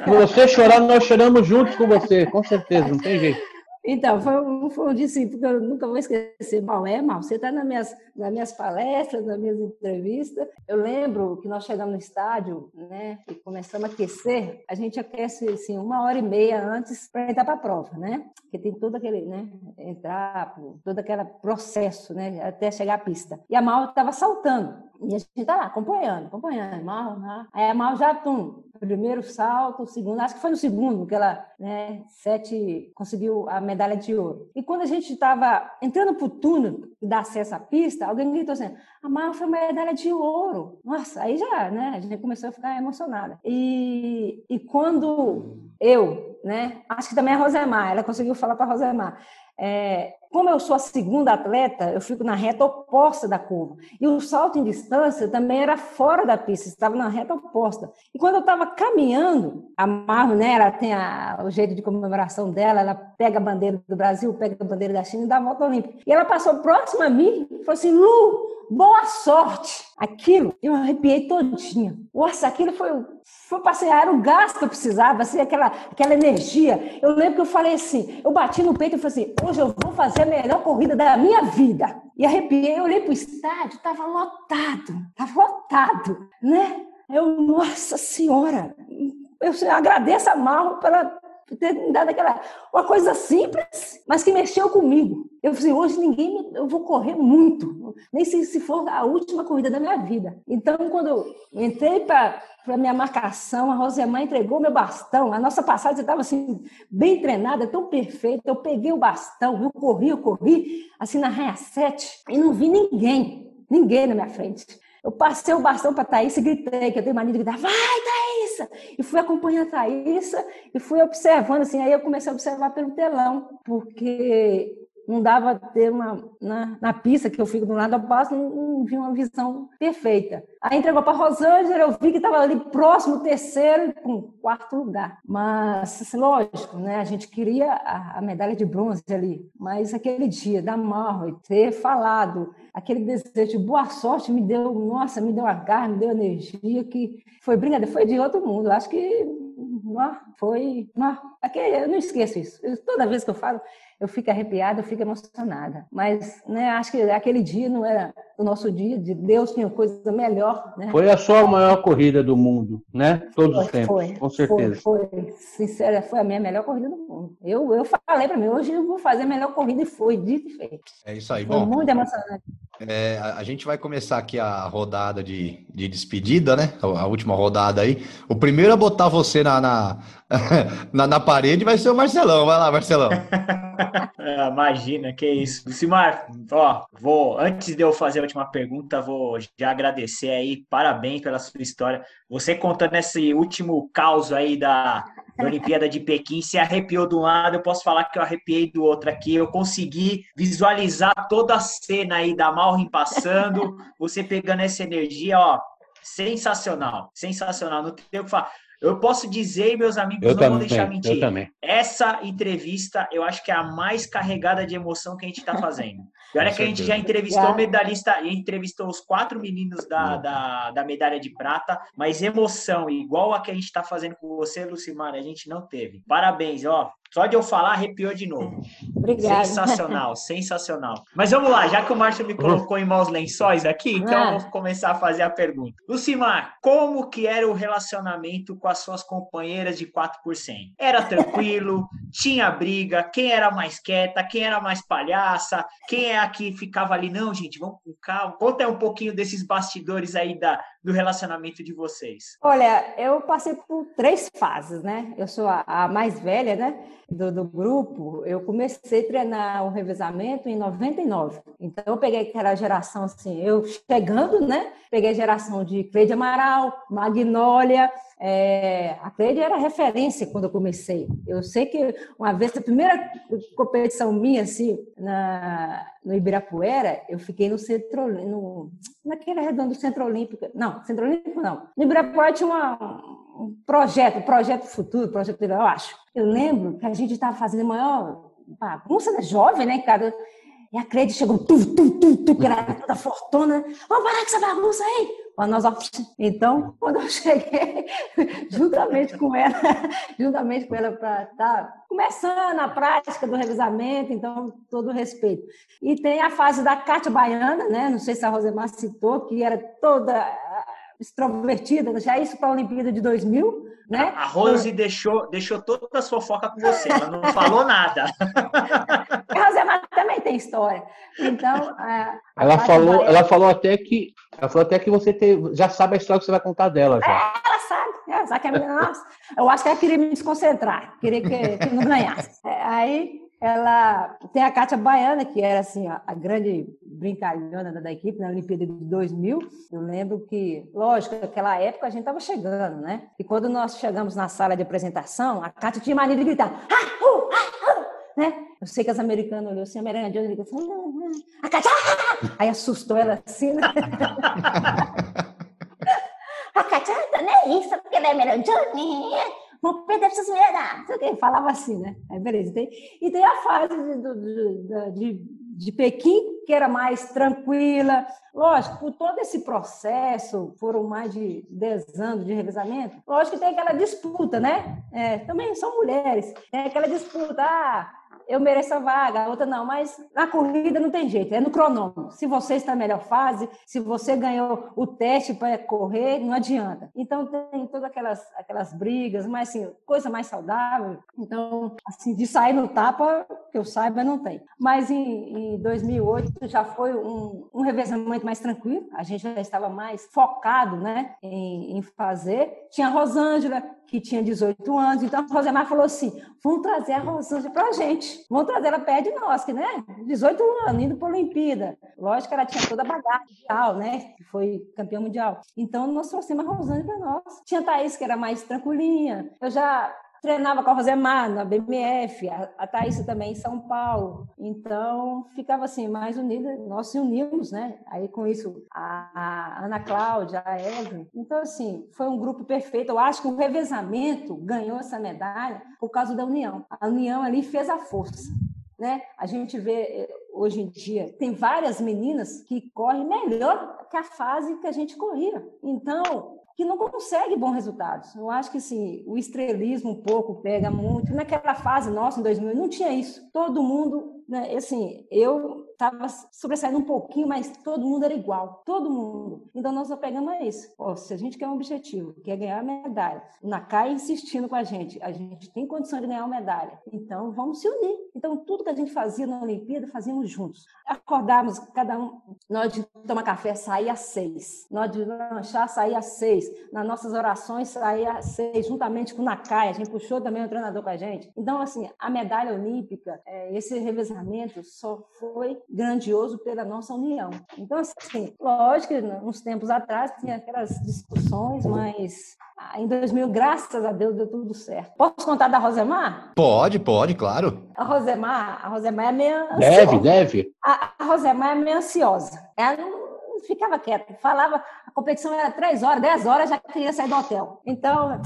Você chorar, nós choramos juntos com você, com certeza, não tem jeito. Então, foi um, foi um discípulo que eu nunca vou esquecer. Mal é, mal. Você está nas minhas, nas minhas palestras, nas minhas entrevistas. Eu lembro que nós chegamos no estádio, né, e começamos a aquecer. A gente aquece, assim, uma hora e meia antes para entrar para a prova, né? Porque tem todo aquele, né, entrar, todo aquele processo, né, até chegar à pista. E a Mal estava saltando. E a gente tá lá, acompanhando, acompanhando. Mal, mal. Aí a Mal já, tum, primeiro salto, o segundo, acho que foi no segundo que ela, né, sete, conseguiu a medalha de ouro. E quando a gente estava entrando pro túnel que dá acesso à pista, alguém gritou assim, a Mal foi medalha de ouro. Nossa, aí já, né, a gente começou a ficar emocionada. E, e quando eu, né, acho que também a Rosemar, ela conseguiu falar para a Rosemar, é, como eu sou a segunda atleta, eu fico na reta oposta da curva. E o salto em distância também era fora da pista, estava na reta oposta. E quando eu estava caminhando, a Marro, né, ela tem a, o jeito de comemoração dela, ela pega a bandeira do Brasil, pega a bandeira da China e dá a volta olímpica. E ela passou próxima a mim e falou assim: Lu, boa sorte! Aquilo, eu arrepiei todinha. Nossa, aquilo foi, foi passear, o gás que eu precisava, assim, aquela, aquela energia. Eu lembro que eu falei assim, eu bati no peito e falei assim, hoje eu vou fazer a melhor corrida da minha vida. E arrepiei, eu olhei para o estádio, estava lotado, estava lotado, né? Eu, nossa senhora, eu agradeço a Marro pela ter me dado aquela uma coisa simples, mas que mexeu comigo. Eu falei, hoje ninguém me, eu vou correr muito, nem se, se for a última corrida da minha vida. Então, quando eu entrei para a minha marcação, a Rosemar entregou meu bastão. A nossa passagem estava assim, bem treinada, tão perfeita. Eu peguei o bastão, eu corri, eu corri, assim na raia 7, e não vi ninguém, ninguém na minha frente. Eu passei o bastão para a Thaís e gritei, que eu tenho mania de gritar, vai, Thaísa! E fui acompanhando a Thaísa e fui observando, assim, aí eu comecei a observar pelo telão, porque não dava ter uma na, na pista que eu fico do lado da passo, não, não vi uma visão perfeita. Aí entregou para Rosângela, eu vi que estava ali próximo, terceiro e com quarto lugar. Mas, assim, lógico, né? A gente queria a, a, medalha de bronze ali, mas aquele dia da Marro, ter falado, aquele desejo de boa sorte me deu, nossa, me deu a garra, me deu energia que foi brincadeira, foi de outro mundo. Acho que foi, eu não esqueço isso. Toda vez que eu falo, eu fico arrepiada, eu fico emocionada. Mas né, acho que aquele dia não era o nosso dia, de Deus tinha coisa melhor. Né? Foi a sua maior corrida do mundo, né? Todos foi, os tempos, foi, com certeza. Foi, foi, sincera, foi a minha melhor corrida do mundo. Eu, eu falei para mim, hoje eu vou fazer a melhor corrida e foi, dito e feito. É isso aí, foi bom. muito emocionante. É, a, gente vai começar aqui a rodada de, de despedida, né? A, última rodada aí. O primeiro a botar você na, na, na, na parede vai ser o Marcelão. Vai lá, Marcelão. Ah, imagina, que isso. Simar, ó, vou, antes de eu fazer a última pergunta, vou já agradecer aí, parabéns pela sua história. Você contando esse último caos aí da, da Olimpíada de Pequim, se arrepiou de um lado, eu posso falar que eu arrepiei do outro aqui. Eu consegui visualizar toda a cena aí da Malrin passando, você pegando essa energia, ó, sensacional, sensacional. Não tem o que falar. Eu posso dizer, meus amigos, eu não também, vou deixar mentir. Eu também. Essa entrevista, eu acho que é a mais carregada de emoção que a gente está fazendo. E olha que a gente já entrevistou medalhista, entrevistou os quatro meninos da, da, da, medalha de prata, mas emoção igual a que a gente está fazendo com você, Lucimar, a gente não teve. Parabéns, ó. Só de eu falar, arrepiou de novo. Obrigada. Sensacional, sensacional. Mas vamos lá, já que o Márcio me colocou em maus lençóis aqui, então ah. eu vou começar a fazer a pergunta. Lucimar, como que era o relacionamento com as suas companheiras de 4 por 100? Era tranquilo? tinha briga? Quem era mais quieta? Quem era mais palhaça? Quem é a que ficava ali? Não, gente, vamos com calma. Conta um pouquinho desses bastidores aí da, do relacionamento de vocês. Olha, eu passei por três fases, né? Eu sou a, a mais velha, né? do, do, grupo, eu comecei a treinar o revezamento em 99. Então, eu peguei aquela geração assim, eu chegando, né? Peguei a geração de Cleide Amaral, Magnólia. É, a Cleide era referência quando eu comecei. Eu sei que uma vez, a primeira competição minha, assim, na, no Ibirapuera, eu fiquei no centro, no, naquele redondo do Centro Olímpico. Não, Centro Olímpico não. No Ibirapuera tinha uma um projeto, projeto futuro, projeto, eu acho. Eu lembro que a gente estava fazendo maior bagunça, né? Jovem, né, cara? E a Cleide chegou, tu, tu, tu, tu, que era toda fortuna. Vamos parar com essa bagunça aí! Nós, então, quando eu cheguei, juntamente com ela, juntamente com ela para estar tá começando a prática do revisamento, então, todo respeito. E tem a fase da Cátia Baiana, né? Não sei se a Rosemar citou, que era toda extrovertida, já isso para a Olimpíada de 2000, né? A Rose deixou, deixou toda a sua foca com você, ela não falou nada. a Rosemar também tem história. Então, a, a ela falou, ela falou até que ela falou até que você te, já sabe a história que você vai contar dela já. É, ela sabe, ela sabe que a menina, nossa, eu acho que ela queria me desconcentrar, queria que, que não ganhasse. É, aí ela tem a Kátia Baiana, que era assim, a, a grande brincalhona da, da, equipe na Olimpíada de 2000. Eu lembro que, lógico, naquela época a gente estava chegando, né? E quando nós chegamos na sala de apresentação, a Kátia tinha mania de gritar, ah, uh, ah, uh, né? Eu sei que as americanas olhou assim, a Mariana Jones ligou assim, a Kátia, ah! aí assustou ela assim, né? a Kátia, não é isso, porque ela é Mariana Jones vão perder essas mulheres. Falava assim, né? Aí, beleza. E tem a fase de, de, de, de Pequim, que era mais tranquila. Lógico, por todo esse processo, foram mais de 10 anos de revezamento, lógico que tem aquela disputa, né? É, também são mulheres. Tem aquela disputa, ah, eu mereço a vaga, a outra não, mas na corrida não tem jeito, é no cronômetro. Se você está na melhor fase, se você ganhou o teste para correr, não adianta. Então tem todas aquelas, aquelas brigas, mas assim, coisa mais saudável. Então, assim, de sair no tapa, que eu saiba, não tem. Mas em, em 2008 já foi um, um revezamento mais tranquilo, a gente já estava mais focado né, em, em fazer. Tinha a Rosângela, que tinha 18 anos. Então, a Rosemar falou assim: vamos trazer a Rosângela para a gente. Vamos trazer ela perto de nós, que, né? 18 anos, indo para a Olimpíada. Lógico que ela tinha toda a bagagem mundial, né? Foi campeã mundial. Então, nós trouxemos a Rosângela para nós. Tinha a Thaís, que era mais tranquilinha. Eu já treinava com a Rosemar na BMF, a, a Thaís também em São Paulo. Então, ficava assim, mais unida, nós se unimos, né? Aí com isso, a, a Ana Cláudia, a Evelyn. Então, assim, foi um grupo perfeito. Eu acho que o revezamento ganhou essa medalha por causa da união. A união ali fez a força. Né? A gente vê eh, hoje em dia, tem várias meninas que correm melhor que a fase que a gente corria. Então, que não consegue bons resultados. Eu acho que assim, o estrelismo um pouco pega muito. Naquela fase nossa, em 2000, não tinha isso. Todo mundo, né, assim, eu estava sobressaindo um pouquinho, mas todo mundo era igual, todo mundo. Então nós só pegamos isso. Pô, se a gente quer um objetivo, quer ganhar a medalha, o Nakai insistindo com a gente, a gente tem condição de ganhar uma medalha, então vamos se unir. Então tudo que a gente fazia na Olimpíada, fazíamos juntos. Acordávamos, cada um, nós de tomar café saía às seis, nós de lanchar saía às seis, nas nossas orações saía às seis, juntamente com o Nakai, a gente puxou também o treinador com a gente. Então, assim, a medalha olímpica, é, esse revezamento só foi grandioso pela nossa união. Então, assim, lógico que uns tempos atrás tinha aquelas discussões, mas ah, em 2000, graças a Deus, deu tudo certo. Posso contar da Rosemar? Pode, pode, claro. A Rosemar, a Rosemar é meio ansiosa. Deve, deve. A, a Rosemar é meio ansiosa. Ela não ficava quieta, falava, competição era três horas, dez horas, já queria sair do hotel. Então,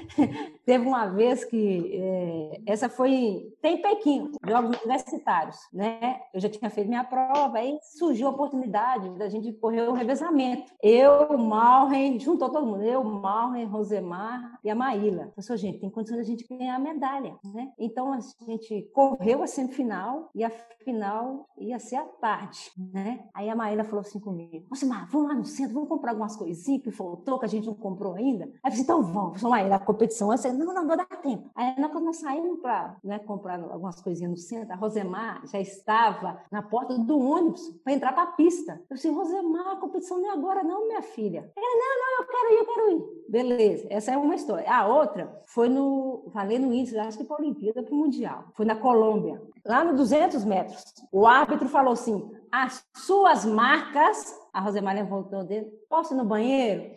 teve uma vez que, é, essa foi, tem Pequim, Jogos Universitários, né? Eu já tinha feito minha prova, aí surgiu a oportunidade da gente correr o revezamento. Eu, Malren, juntou todo mundo, eu, Malren, Rosemar e a Maíla. Pessoal, gente, tem condição da gente ganhar a medalha, né? Então, a gente correu a semifinal e a final ia ser à tarde, né? Aí a Maíla falou assim comigo, nossa, mas vamos lá no centro, vamos comprar algumas coisinhas que faltou, que a gente não comprou ainda. Aí eu falei, então vamos, vamos lá, a competição. Eu falei, não, não, não dá tempo. Aí quando nós saímos para né, comprar algumas coisinhas no centro, a Rosemar já estava na porta do ônibus para entrar para a pista. Eu disse, Rosemar, a competição não é agora não, minha filha. Ela, não, não, eu quero ir, eu quero ir. Beleza, essa é uma história. A outra foi no, valendo índice, acho que para a Olimpíada, para o Mundial. Foi na Colômbia, lá no 200 metros. O árbitro falou assim, as suas marcas a Rosemar levantou o dedo. Posso ir no banheiro?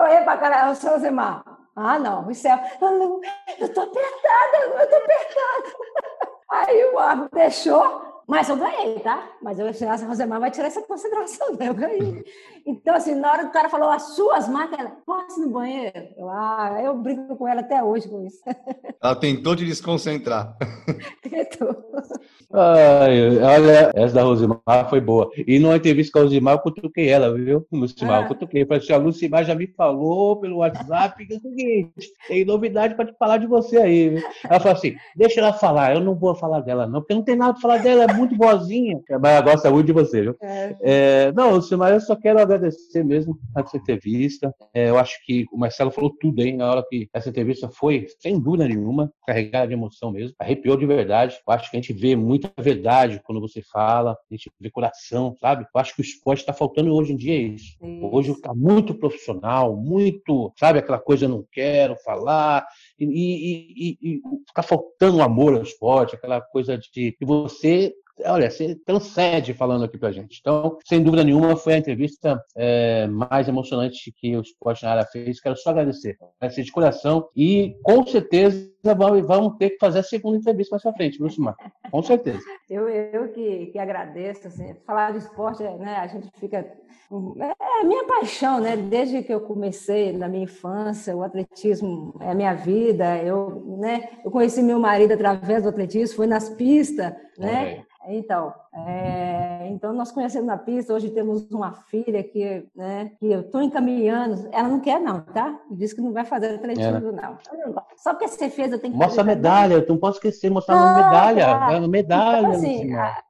Oi, pra cara, o Rosemar. Ah, não, o céu. Eu, eu tô apertada, eu tô apertada. Aí o árbitro deixou, mas eu ganhei, tá? Mas eu, a Rosemar vai tirar essa consideração, né? Eu ganhei. Então, assim, na hora que o cara falou as suas marcas, ela, posso ir no banheiro? Eu, ah, eu brinco com ela até hoje com isso. Ela tentou te desconcentrar. Tentou. Ai, olha, essa da Rosimar foi boa. E numa entrevista com a Rosimar, eu cutuquei ela, viu? Lucimar, ah. eu cutuquei. Eu falei assim, a Lucimar já me falou pelo WhatsApp que é o seguinte, tem novidade para te falar de você aí, viu? Ela falou assim, deixa ela falar, eu não vou falar dela não, porque não tem nada para falar dela, é muito boazinha. Mas gosta muito de você, viu? É. É, não, Lucimar, eu só quero agradecer mesmo essa entrevista. É, eu acho que o Marcelo falou tudo, hein? Na hora que essa entrevista foi, sem dúvida nenhuma, carregada de emoção mesmo. Arrepiou de verdade. Eu acho que a gente vê muita verdade quando você fala, a gente vê coração, sabe? Eu acho que o esporte está faltando hoje em dia é isso. Hoje está muito profissional, muito, sabe, aquela coisa não quero falar, e, está faltando amor ao esporte, aquela coisa de que você olha, você transcende falando aqui pra gente. Então, sem dúvida nenhuma, foi a entrevista é, mais emocionante que o Esporte na área fez. Quero só agradecer. Agradecer de coração e, com certeza, vamos ter que fazer a segunda entrevista mais pra frente, viu, Simar? Com certeza. Eu, eu que, que agradeço. Assim, falar de esporte, né, a gente fica... É a minha paixão, né? Desde que eu comecei na minha infância, o atletismo é a minha vida. Eu, né, eu conheci meu marido através do atletismo, foi nas pistas, né? Então, é, então nós conhecemos na pista. Hoje temos uma filha que, né, que eu estou encaminhando. Ela não quer não, tá? Diz que não vai fazer atletismo é. não. Só porque você fez, eu tenho que mostra a medalha. Eu não posso esquecer mostrar uma medalha, tá. medalha. Então, assim, a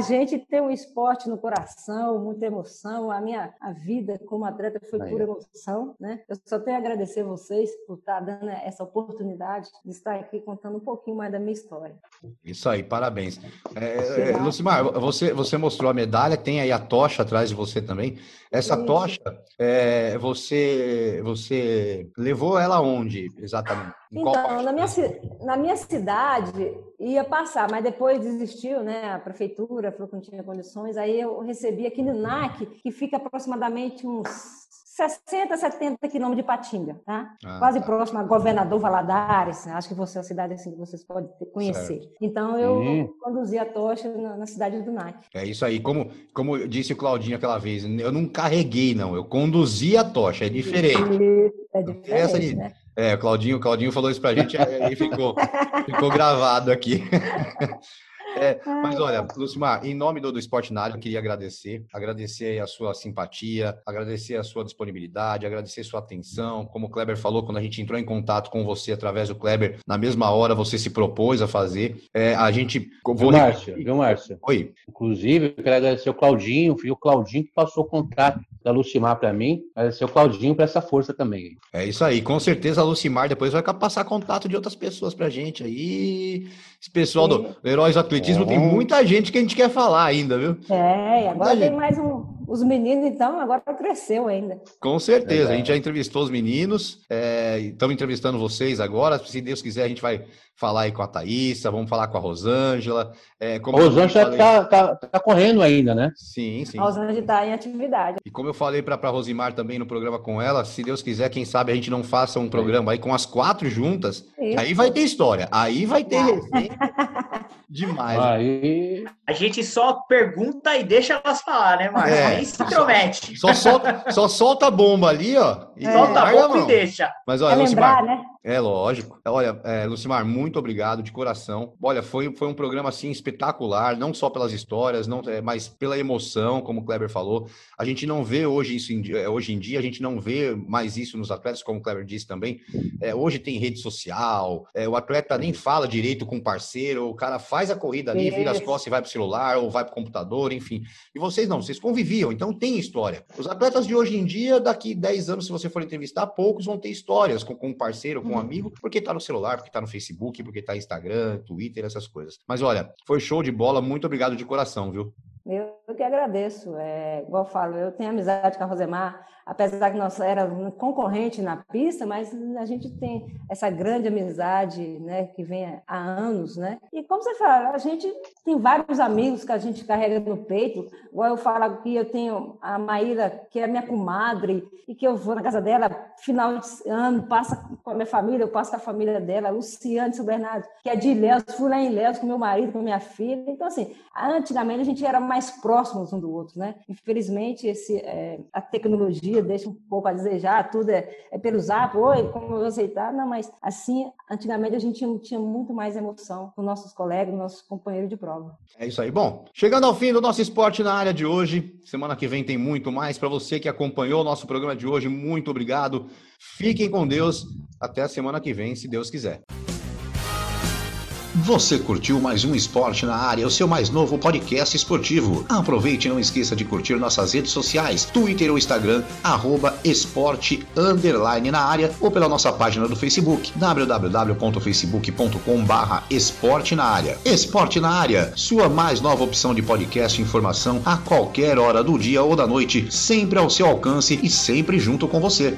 gente tem um esporte no coração, muita emoção. A minha a vida como atleta foi Aí. pura emoção, né? Eu só tenho a agradecer vocês por estar dando essa oportunidade de estar aqui contando um pouquinho mais da minha história. Isso aí, parabéns. É, é Lucimar, você, você mostrou a medalha, tem aí a tocha atrás de você também. Essa Isso. tocha, é, você, você levou ela onde exatamente? Então, na minha, na minha cidade ia passar, mas depois desistiu, né? A prefeitura falou que não tinha condições. Aí eu recebi aqui no NAC, que fica aproximadamente uns 60, 70 quilômetros de Patinga, tá? Ah, Quase tá. próximo a Governador Valadares, acho que você é uma cidade assim que vocês podem conhecer. Certo. Então eu Sim. conduzi a tocha na, na, cidade do NAC. É isso aí, como, como disse o Claudinho aquela vez, eu não carreguei não, eu conduzi a tocha, é diferente. é diferente, Essa, né? É, o Claudinho, o Claudinho falou isso pra gente e ficou, ficou gravado aqui. É, mas olha, Lucimar, em nome do, do Esporte na área, eu queria agradecer, agradecer a sua simpatia, agradecer a sua disponibilidade, agradecer a sua atenção. Como o Kleber falou, quando a gente entrou em contato com você através do Kleber, na mesma hora você se propôs a fazer. É, a gente. Viu, Márcio? Viu, Márcio? Oi. Inclusive, eu quero agradecer o Claudinho, o Claudinho que passou o contato da Lucimar para mim, agradecer o Claudinho por essa força também. É isso aí, com certeza a Lucimar depois vai passar contato de outras pessoas pra gente aí. Esse pessoal Sim. do Heróis Atletismo é. tem muita gente que a gente quer falar ainda, viu? É, agora tem mais um, os meninos, então, agora cresceu ainda. Com certeza, é. a gente já entrevistou os meninos, é, estamos entrevistando vocês agora. Se Deus quiser, a gente vai falar aí com a Thaísa, vamos falar com a Rosângela. É, a Rosângela está tá, tá correndo ainda, né? Sim, sim. A Rosângela está em atividade. E como eu falei para a Rosimar também no programa com ela, se Deus quiser, quem sabe a gente não faça um programa aí com as quatro juntas, Isso. aí vai ter história, aí vai ter demais. Aí... A gente só pergunta e deixa elas falar, né, Marcos? É, Nem se intromete. Só, só, solta, só solta a bomba ali, ó. E solta a bomba e deixa. Mas olha, é lembrar, né? É lógico. Olha, é, Lucimar, muito obrigado de coração. Olha, foi, foi um programa assim espetacular, não só pelas histórias, não, é, mas pela emoção, como o Kleber falou. A gente não vê hoje isso em, é, hoje em dia, a gente não vê mais isso nos atletas, como o Kleber disse também. É, hoje tem rede social, é, o atleta nem fala direito com o parceiro, o cara faz a corrida ali, vira as costas e vai para o celular ou vai para o computador, enfim. E vocês não, vocês conviviam, então tem história. Os atletas de hoje em dia, daqui 10 anos, se você for entrevistar, poucos vão ter histórias com, com um parceiro, com um amigo, porque tá no celular, porque tá no Facebook, porque tá no Instagram, Twitter, essas coisas. Mas olha, foi show de bola, muito obrigado de coração, viu? Eu que agradeço. É, igual eu falo, eu tenho amizade com a Rosemar, apesar que nós éramos concorrente na pista, mas a gente tem essa grande amizade, né, que vem há anos, né? E como você fala, a gente tem vários amigos que a gente carrega no peito. Igual eu falo aqui, eu tenho a Maíra, que é minha comadre, e que eu vou na casa dela final de ano, passa com a minha família, eu passo com a família dela, a Luciane São Bernardo, que é de Ilhéus, fui lá em Ilhéus com meu marido, com minha filha. Então, assim, antigamente a gente era mais próximos um do outro, né? Infelizmente, esse, é, a tecnologia dia deixa um pouco a desejar, tudo é, é pelo zap, oi, como eu vou aceitar? Não, mas assim, antigamente a gente tinha, tinha muito mais emoção com nossos colegas, nossos companheiros de prova. É isso aí. Bom, chegando ao fim do nosso esporte na área de hoje, semana que vem tem muito mais. Para você que acompanhou o nosso programa de hoje, muito obrigado. Fiquem com Deus. Até a semana que vem, se Deus quiser. Você curtiu mais um Esporte na Área, o seu mais novo podcast esportivo. Aproveite e não esqueça de curtir nossas redes sociais, Twitter ou Instagram, arroba esporte na área ou pela nossa página do Facebook, www.facebook.com barra esporte na área. Esporte na área, sua mais nova opção de podcast e informação a qualquer hora do dia ou da noite, sempre ao seu alcance e sempre junto com você.